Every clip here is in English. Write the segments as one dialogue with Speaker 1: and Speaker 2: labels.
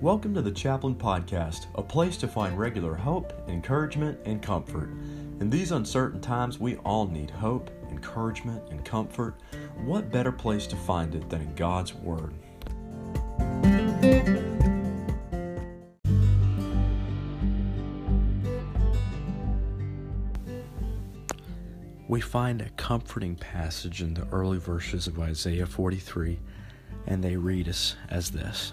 Speaker 1: Welcome to the Chaplain Podcast, a place to find regular hope, encouragement, and comfort. In these uncertain times, we all need hope, encouragement, and comfort. What better place to find it than in God's Word? We find a comforting passage in the early verses of Isaiah 43, and they read us as this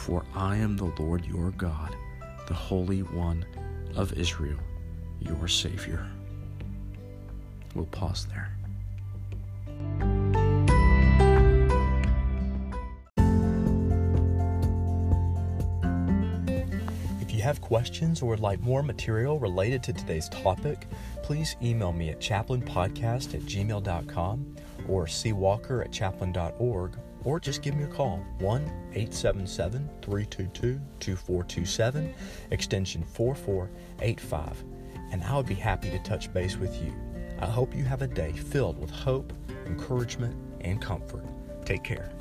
Speaker 1: For I am the Lord your God, the Holy One of Israel, your Savior. We'll pause there. If you have questions or would like more material related to today's topic, please email me at chaplainpodcast at gmail.com or cwalker at chaplain.org or just give me a call 1 877 322 2427, extension 4485, and I would be happy to touch base with you. I hope you have a day filled with hope, encouragement, and comfort. Take care.